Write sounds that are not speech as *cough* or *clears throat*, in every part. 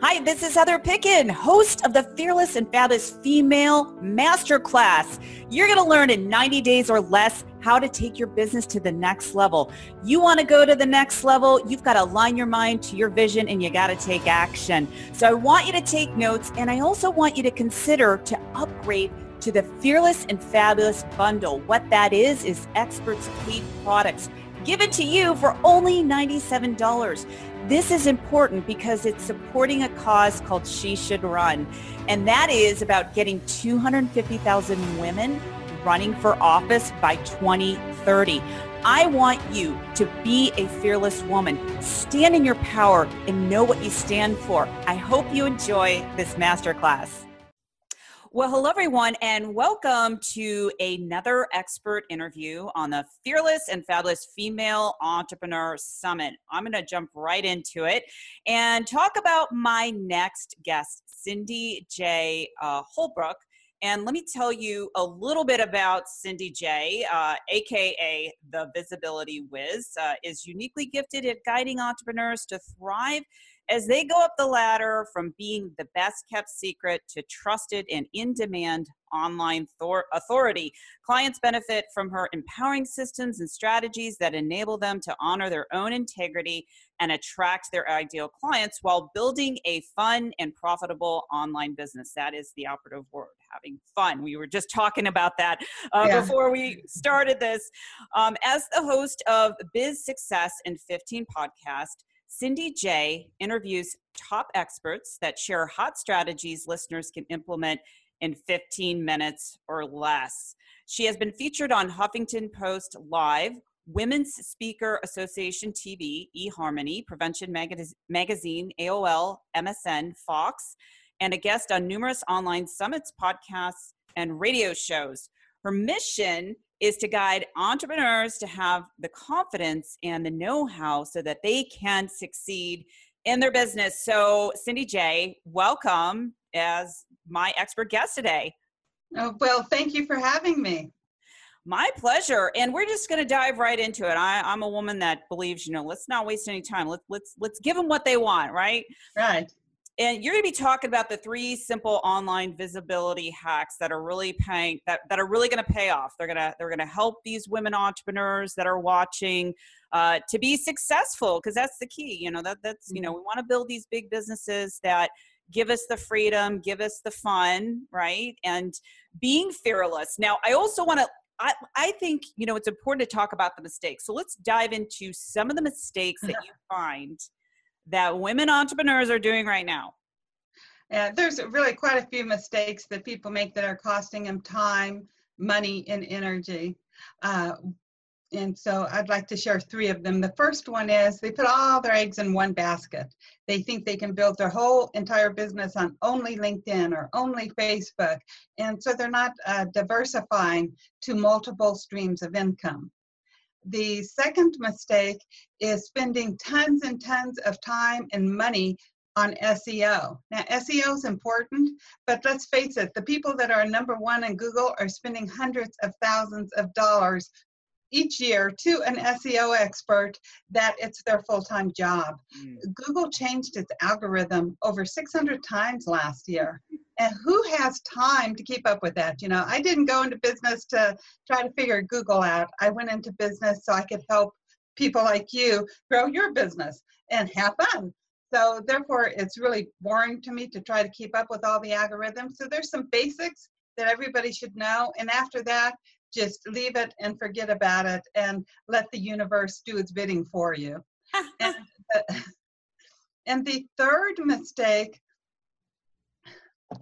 Hi, this is Heather Picken, host of the Fearless and Fabulous Female Masterclass. You're going to learn in 90 days or less how to take your business to the next level. You want to go to the next level, you've got to align your mind to your vision and you got to take action. So I want you to take notes and I also want you to consider to upgrade to the Fearless and Fabulous bundle. What that is, is experts paid products given to you for only $97. This is important because it's supporting a cause called She Should Run. And that is about getting 250,000 women running for office by 2030. I want you to be a fearless woman. Stand in your power and know what you stand for. I hope you enjoy this masterclass. Well, hello, everyone, and welcome to another expert interview on the Fearless and Fabulous Female Entrepreneur Summit. I'm going to jump right into it and talk about my next guest, Cindy J. Uh, Holbrook. And let me tell you a little bit about Cindy J, uh, aka the Visibility Wiz, uh, is uniquely gifted at guiding entrepreneurs to thrive as they go up the ladder from being the best kept secret to trusted and in demand online thor- authority, clients benefit from her empowering systems and strategies that enable them to honor their own integrity and attract their ideal clients while building a fun and profitable online business. That is the operative word having fun. We were just talking about that uh, yeah. before we started this. Um, as the host of Biz Success in 15 podcast, Cindy J interviews top experts that share hot strategies listeners can implement in 15 minutes or less. She has been featured on Huffington Post Live, Women's Speaker Association TV, eHarmony, Prevention Magazine, AOL, MSN, Fox, and a guest on numerous online summits, podcasts, and radio shows. Her mission is to guide entrepreneurs to have the confidence and the know-how so that they can succeed in their business. So, Cindy J, welcome as my expert guest today. Oh, well, thank you for having me. My pleasure. And we're just going to dive right into it. I, am a woman that believes, you know, let's not waste any time. Let's let's let's give them what they want, right? Right and you're going to be talking about the three simple online visibility hacks that are really paying that, that are really going to pay off. They're going to they're going to help these women entrepreneurs that are watching uh, to be successful because that's the key you know that that's you know mm-hmm. we want to build these big businesses that give us the freedom give us the fun right? And being fearless. Now i also want to I, I think you know it's important to talk about the mistakes. So let's dive into some of the mistakes that *laughs* you find that women entrepreneurs are doing right now? Yeah, there's really quite a few mistakes that people make that are costing them time, money, and energy. Uh, and so I'd like to share three of them. The first one is they put all their eggs in one basket. They think they can build their whole entire business on only LinkedIn or only Facebook. And so they're not uh, diversifying to multiple streams of income. The second mistake is spending tons and tons of time and money on SEO. Now, SEO is important, but let's face it, the people that are number one in Google are spending hundreds of thousands of dollars each year to an SEO expert that it's their full time job. Mm. Google changed its algorithm over 600 times last year. *laughs* And who has time to keep up with that? You know, I didn't go into business to try to figure Google out. I went into business so I could help people like you grow your business and have fun. So therefore, it's really boring to me to try to keep up with all the algorithms. So there's some basics that everybody should know. And after that, just leave it and forget about it and let the universe do its bidding for you. and, *laughs* uh, and the third mistake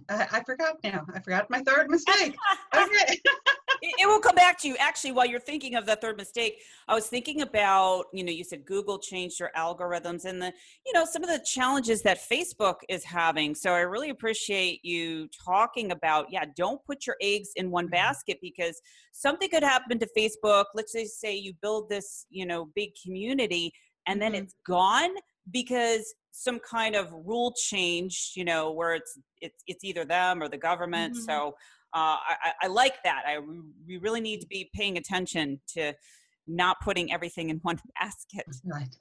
I, I, forgot now. I forgot my third mistake. *laughs* Okay. *laughs* it, it, will come back to you. Actually, while you're thinking of the third mistake, I was thinking about, you know, you said Google changed their algorithms and the, you know, some of the challenges that Facebook is having. So I really appreciate you talking about, yeah, don't put your eggs in one mm-hmm. basket because something could happen to Facebook. Let's just say you build this, you know, big community and then mm-hmm. it's gone because some kind of rule change you know where it's it's, it's either them or the government mm-hmm. so uh, I, I like that i we really need to be paying attention to not putting everything in *laughs* one basket right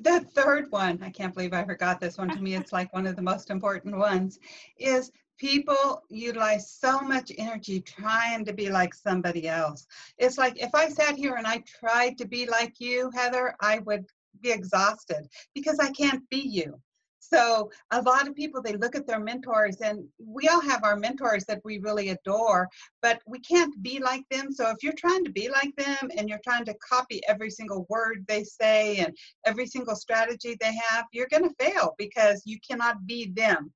the third one, I can't believe I forgot this one. To me, it's like one of the most important ones, is people utilize so much energy trying to be like somebody else. It's like if I sat here and I tried to be like you, Heather, I would be exhausted because I can't be you. So a lot of people they look at their mentors and we all have our mentors that we really adore, but we can't be like them. So if you're trying to be like them and you're trying to copy every single word they say and every single strategy they have, you're going to fail because you cannot be them.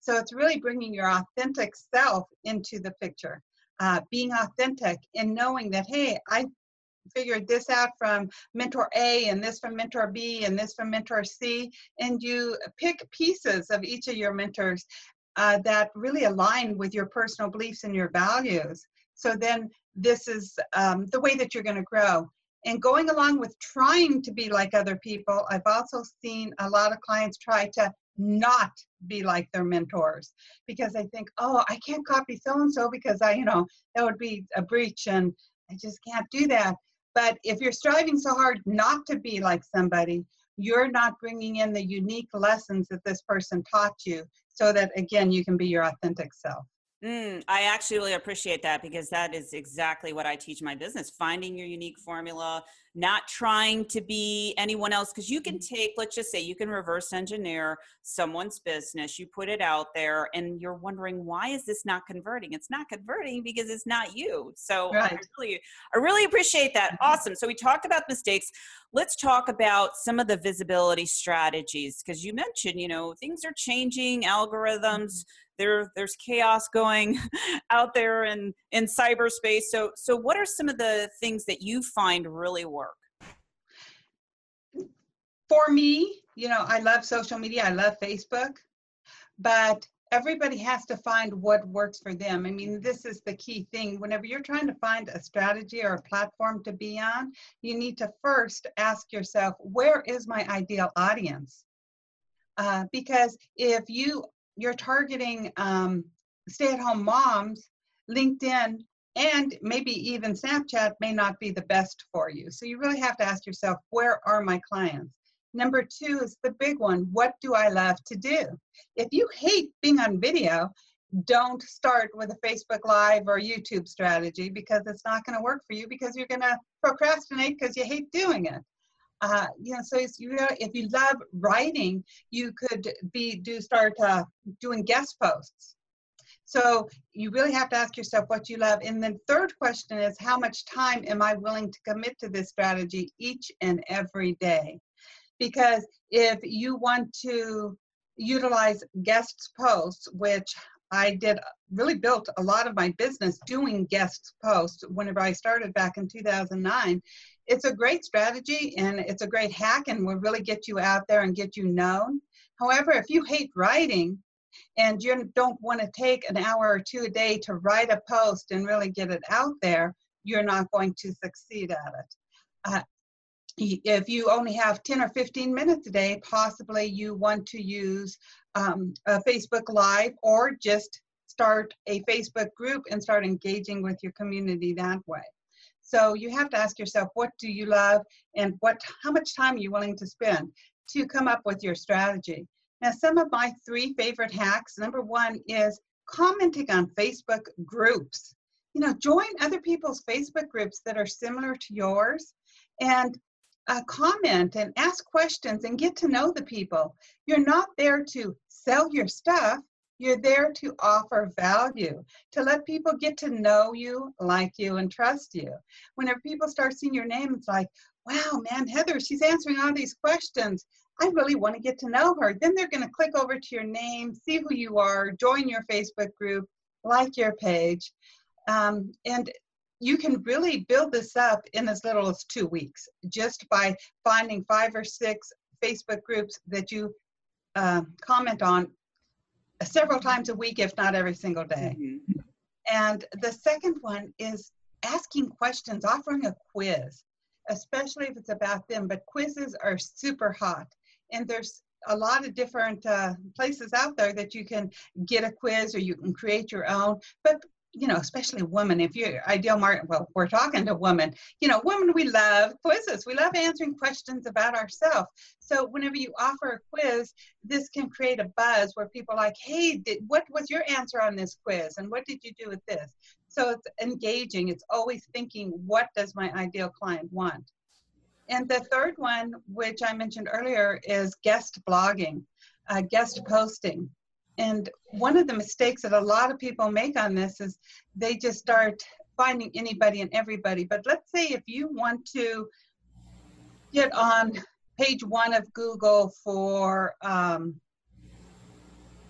So it's really bringing your authentic self into the picture. Uh, being authentic and knowing that, hey, I figured this out from mentor A and this from mentor B and this from mentor C, and you pick pieces of each of your mentors uh, that really align with your personal beliefs and your values. So then this is um, the way that you're going to grow. And going along with trying to be like other people, I've also seen a lot of clients try to not be like their mentors because they think, oh, I can't copy so and so because I, you know, that would be a breach and I just can't do that. But if you're striving so hard not to be like somebody, you're not bringing in the unique lessons that this person taught you so that, again, you can be your authentic self. Mm, I actually really appreciate that because that is exactly what I teach my business finding your unique formula, not trying to be anyone else. Because you can mm-hmm. take, let's just say, you can reverse engineer someone's business, you put it out there, and you're wondering, why is this not converting? It's not converting because it's not you. So right. I, really, I really appreciate that. Mm-hmm. Awesome. So we talked about mistakes. Let's talk about some of the visibility strategies because you mentioned, you know, things are changing, algorithms. There there's chaos going *laughs* out there in in cyberspace. So so what are some of the things that you find really work? For me you know i love social media i love facebook but everybody has to find what works for them. I mean this is the key thing. Whenever you're trying to find a strategy or a platform to be on you need to first ask yourself where is my ideal audience? Uh, because if you you're targeting um, stay-at-home moms, LinkedIn and maybe even Snapchat may not be the best for you. So you really have to ask yourself, where are my clients? Number two is the big one. What do I love to do? If you hate being on video, don't start with a Facebook Live or YouTube strategy because it's not going to work for you because you're going to procrastinate because you hate doing it. Uh, know, so if you, if you love writing, you could be do start uh, doing guest posts. So you really have to ask yourself what you love. And then third question is how much time am I willing to commit to this strategy each and every day? Because if you want to utilize guest posts, which I did really built a lot of my business doing guest posts whenever I started back in 2009 it's a great strategy and it's a great hack and will really get you out there and get you known. However, if you hate writing and you don't want to take an hour or two a day to write a post and really get it out there, you're not going to succeed at it. Uh, if you only have 10 or 15 minutes a day, possibly you want to use um, a Facebook Live or just start a Facebook group and start engaging with your community that way. So you have to ask yourself, what do you love and what, how much time are you willing to spend to come up with your strategy? Now, some of my three favorite hacks, number one is commenting on Facebook groups. You know, join other people's Facebook groups that are similar to yours and uh, comment and ask questions and get to know the people. You're not there to sell your stuff. You're there to offer value, to let people get to know you, like you, and trust you. Whenever people start seeing your name, it's like, wow, man, Heather, she's answering all these questions. I really want to get to know her. Then they're going to click over to your name, see who you are, join your Facebook group, like your page. Um, and you can really build this up in as little as two weeks just by finding five or six Facebook groups that you uh, comment on several times a week, if not every single day. Mm-hmm. And the second one is asking questions, offering a quiz, especially if it's about them. But quizzes are super hot. And there's a lot of different uh, places out there that you can get a quiz or you can create your own. But you know, especially women, if you're ideal market, well, we're talking to women, you know, women, we love quizzes. We love answering questions about ourselves. So whenever you offer a quiz, this can create a buzz where people are like, hey, did, what was your answer on this quiz? And what did you do with this? So it's engaging. It's always thinking, what does my ideal client want? And the third one, which I mentioned earlier, is guest blogging, uh, guest posting. And one of the mistakes that a lot of people make on this is they just start finding anybody and everybody. But let's say if you want to get on page one of Google for um,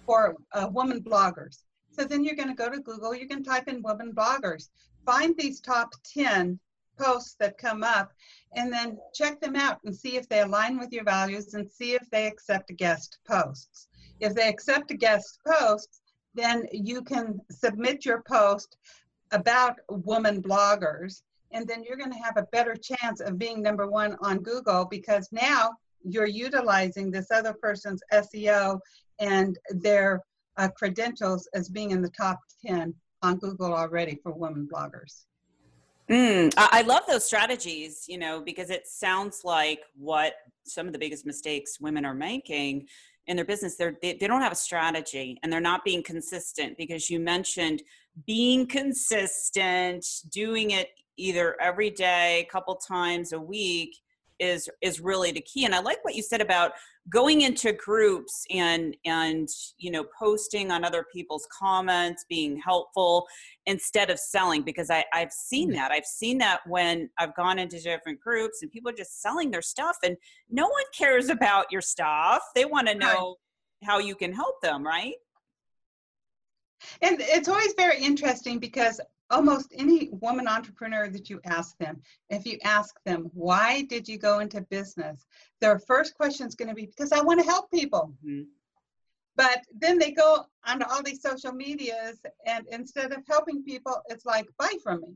for uh, woman bloggers. So then you're going to go to Google, you can type in woman bloggers, find these top 10 posts that come up, and then check them out and see if they align with your values and see if they accept guest posts. If they accept a guest post, then you can submit your post about woman bloggers, and then you're going to have a better chance of being number one on Google because now you're utilizing this other person's SEO and their uh, credentials as being in the top 10 on Google already for women bloggers. Mm, I love those strategies, you know, because it sounds like what some of the biggest mistakes women are making in their business they're they, they don't have a strategy and they're not being consistent because you mentioned being consistent doing it either every day a couple times a week is is really the key. And i like what you said about going into groups and and you know posting on other people's comments being helpful instead of selling because I, i've seen mm-hmm. that. I've seen that when i've gone into different groups and people are just selling their stuff and no one cares about your stuff. They want to know how you can help them right? And it's always very interesting because almost any woman entrepreneur that you ask them, if you ask them, why did you go into business? Their first question is going to be, because I want to help people. Mm-hmm. But then they go onto all these social medias, and instead of helping people, it's like, buy from me.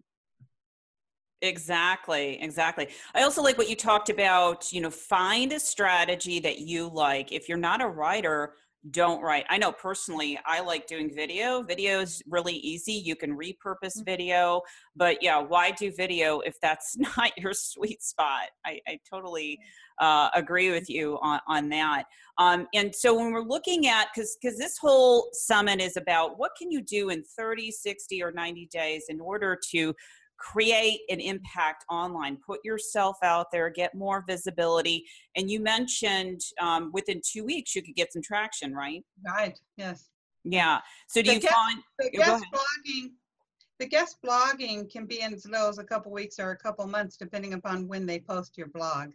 Exactly, exactly. I also like what you talked about, you know, find a strategy that you like. If you're not a writer, don't write. I know personally, I like doing video. Video is really easy. You can repurpose mm. video, but yeah, why do video if that's *laughs* not your sweet spot? I, I totally uh, agree with you on, on that. Um, and so when we're looking at, because because this whole summit is about what can you do in 30, 60, or 90 days in order to create an impact online. Put yourself out there get more visibility. And you mentioned um, within two weeks you could get some traction right? Right yes. Yeah. So do the you guest, find the guest blogging the guest blogging can be in as little as a couple weeks or a couple months depending upon when they post your blog.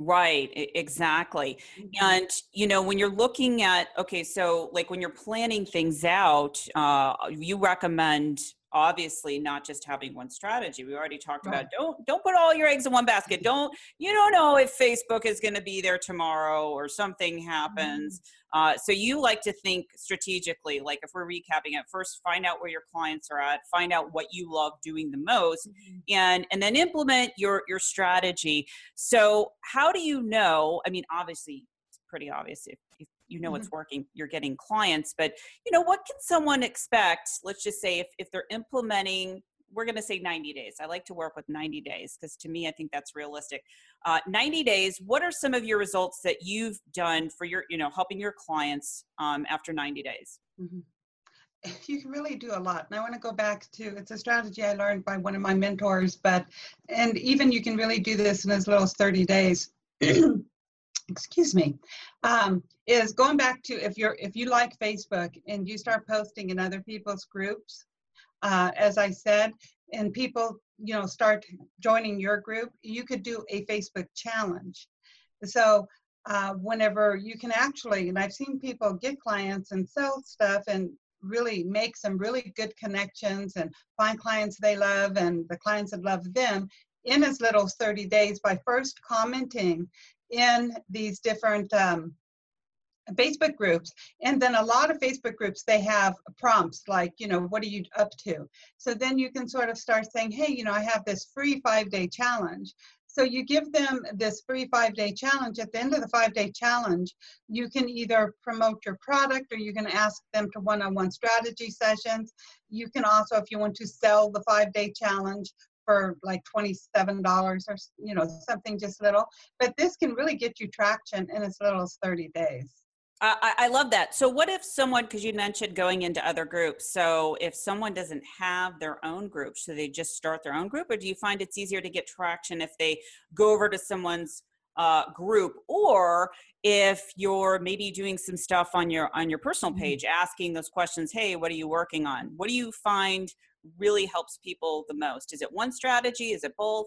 Right, exactly. Mm-hmm. And, you know, when you're looking at, okay, so like when you're planning things out, uh, you recommend obviously not just having one strategy we already talked right. about don't don't put all your eggs in one basket don't you don't know if facebook is going to be there tomorrow or something happens mm-hmm. uh, so you like to think strategically like if we're recapping it first find out where your clients are at find out what you love doing the most mm-hmm. and and then implement your your strategy so how do you know i mean obviously it's pretty obvious if, if you know mm-hmm. it's working you're getting clients but you know what can someone expect? Let's just say if, if they're implementing we're going to say 90 days. I like to work with 90 days because to me i think that's realistic. Uh, 90 days what are some of your results that you've done for your you know helping your clients um, after 90 days? Mm-hmm. *laughs* you can really do a lot and i want to go back to it's a strategy i learned by one of my mentors but and even you can really do this in as little as 30 days *clears throat* excuse me, um, is going back to if you're if you like Facebook and you start posting in other people's groups, uh, as I said, and people you know start joining your group, you could do a Facebook challenge. So uh, whenever you can actually, and I've seen people get clients and sell stuff and really make some really good connections and find clients they love and the clients that love them in as little as 30 days by first commenting in these different um, Facebook groups. And then a lot of Facebook groups, they have prompts like, you know, what are you up to? So then you can sort of start saying, hey, you know, I have this free five day challenge. So you give them this free five day challenge. At the end of the five day challenge, you can either promote your product or you can ask them to one on one strategy sessions. You can also, if you want to sell the five day challenge, for like $27 or you know something just little but this can really get you traction in as little as 30 days I, I love that. So, what if someone, because you mentioned going into other groups, so if someone doesn't have their own group, should they just start their own group, or do you find it's easier to get traction if they go over to someone's uh, group, or if you're maybe doing some stuff on your on your personal mm-hmm. page, asking those questions? Hey, what are you working on? What do you find really helps people the most? Is it one strategy? Is it both?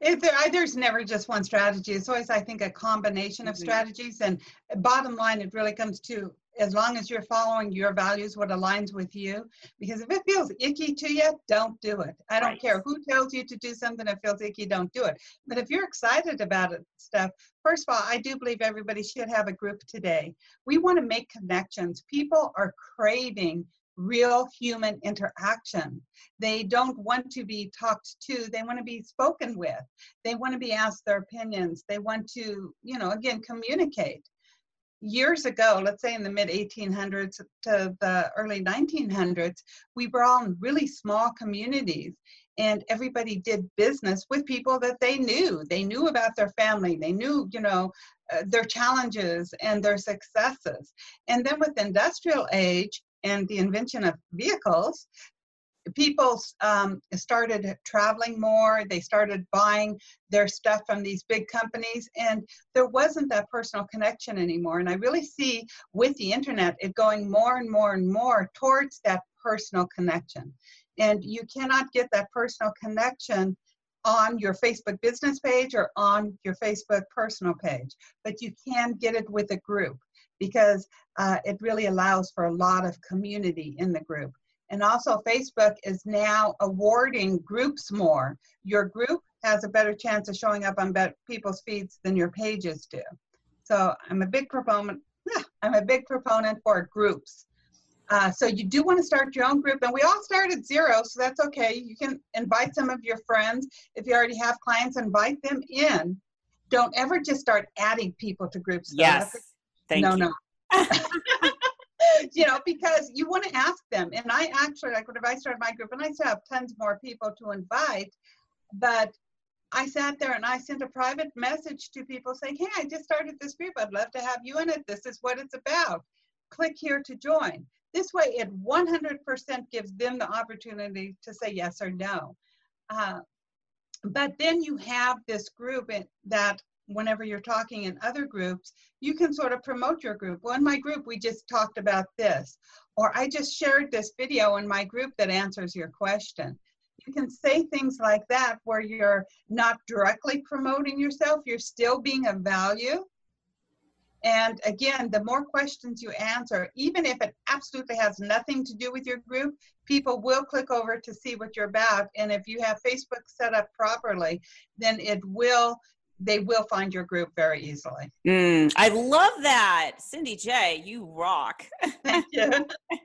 It, there, there's never just one strategy. It's always, I think, a combination of mm-hmm. strategies. And bottom line, it really comes to as long as you're following your values, what aligns with you. Because if it feels icky to you, don't do it. I don't right. care who tells you to do something that feels icky, don't do it. But if you're excited about it, stuff, first of all, I do believe everybody should have a group today. We want to make connections. People are craving real human interaction. They don't want to be talked to, they want to be spoken with. They want to be asked their opinions. They want to, you know, again, communicate. Years ago, let's say in the mid 1800s to the early 1900s, we were all in really small communities and everybody did business with people that they knew. They knew about their family. They knew, you know, uh, their challenges and their successes. And then with industrial age, and the invention of vehicles, people um, started traveling more. They started buying their stuff from these big companies, and there wasn't that personal connection anymore. And I really see with the internet it going more and more and more towards that personal connection. And you cannot get that personal connection on your Facebook business page or on your Facebook personal page, but you can get it with a group because uh, it really allows for a lot of community in the group. And also Facebook is now awarding groups more. Your group has a better chance of showing up on people's feeds than your pages do. So I'm a big proponent, I'm a big proponent for groups. Uh, so you do want to start your own group, and we all start at zero, so that's okay. You can invite some of your friends. If you already have clients, invite them in. Don't ever just start adding people to groups. Yes. Thank no, you. no. *laughs* you know, because you want to ask them. And I actually, like, if I started my group, and I still have tons more people to invite, but I sat there and I sent a private message to people saying, Hey, I just started this group. I'd love to have you in it. This is what it's about. Click here to join. This way, it 100% gives them the opportunity to say yes or no. Uh, but then you have this group that whenever you're talking in other groups, you can sort of promote your group. Well, in my group, we just talked about this, or I just shared this video in my group that answers your question. You can say things like that where you're not directly promoting yourself, you're still being of value. And again, the more questions you answer, even if it absolutely has nothing to do with your group, people will click over to see what you're about. And if you have Facebook set up properly, then it will they will find your group very easily. Mm, I love that. Cindy J, you rock. Thank you. *laughs*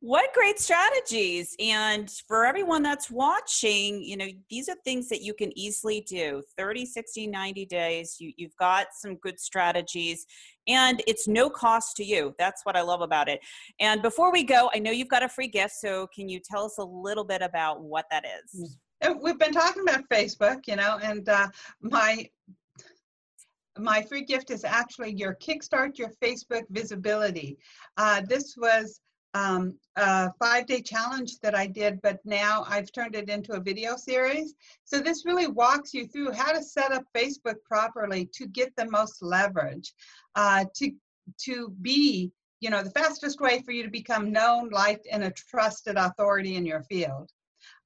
what great strategies. And for everyone that's watching, you know, these are things that you can easily do 30, 60, 90 days. You, you've got some good strategies and it's no cost to you. That's what I love about it. And before we go, I know you've got a free gift. So can you tell us a little bit about what that is? Mm we've been talking about Facebook, you know, and uh, my my free gift is actually your Kickstart Your Facebook Visibility. Uh, this was um, a five-day challenge that I did, but now I've turned it into a video series. So this really walks you through how to set up Facebook properly to get the most leverage, uh, to to be, you know, the fastest way for you to become known, liked, and a trusted authority in your field.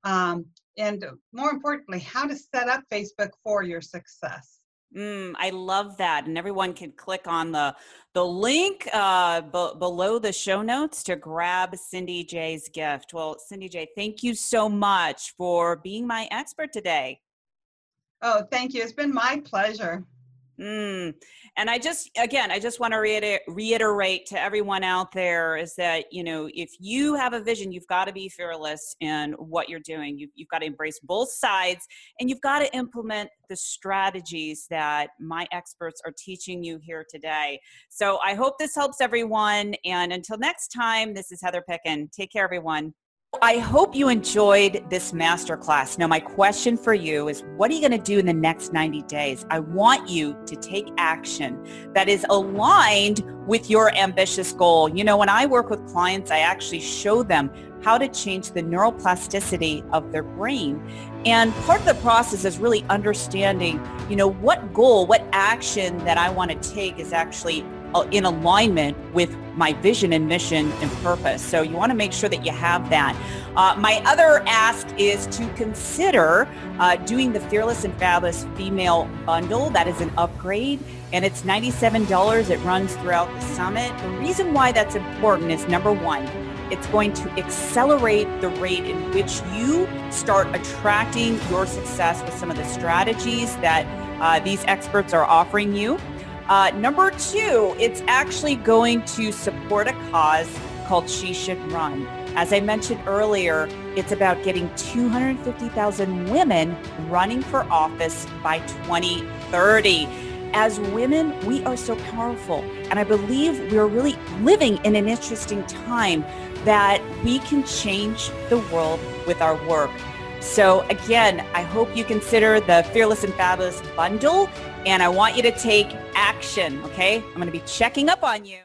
Um, and more importantly, how to set up Facebook for your success. Mm, I love that, and everyone can click on the the link uh, b- below the show notes to grab Cindy J's gift. Well, Cindy J, thank you so much for being my expert today. Oh, thank you. It's been my pleasure. Mm. And I just, again, I just want to reiter- reiterate to everyone out there is that, you know, if you have a vision, you've got to be fearless in what you're doing. You've, you've got to embrace both sides and you've got to implement the strategies that my experts are teaching you here today. So I hope this helps everyone. And until next time, this is Heather Picken. Take care, everyone. I hope you enjoyed this masterclass. Now, my question for you is what are you going to do in the next 90 days? I want you to take action that is aligned with your ambitious goal. You know, when I work with clients, I actually show them how to change the neuroplasticity of their brain. And part of the process is really understanding, you know, what goal, what action that I want to take is actually in alignment with my vision and mission and purpose. So you want to make sure that you have that. Uh, my other ask is to consider uh, doing the Fearless and Fabulous Female Bundle. That is an upgrade and it's $97. It runs throughout the summit. The reason why that's important is number one, it's going to accelerate the rate in which you start attracting your success with some of the strategies that uh, these experts are offering you. Uh, number two, it's actually going to support a cause called She Should Run. As I mentioned earlier, it's about getting 250,000 women running for office by 2030. As women, we are so powerful. And I believe we're really living in an interesting time that we can change the world with our work. So again, I hope you consider the Fearless and Fabulous bundle and I want you to take action, okay? I'm going to be checking up on you.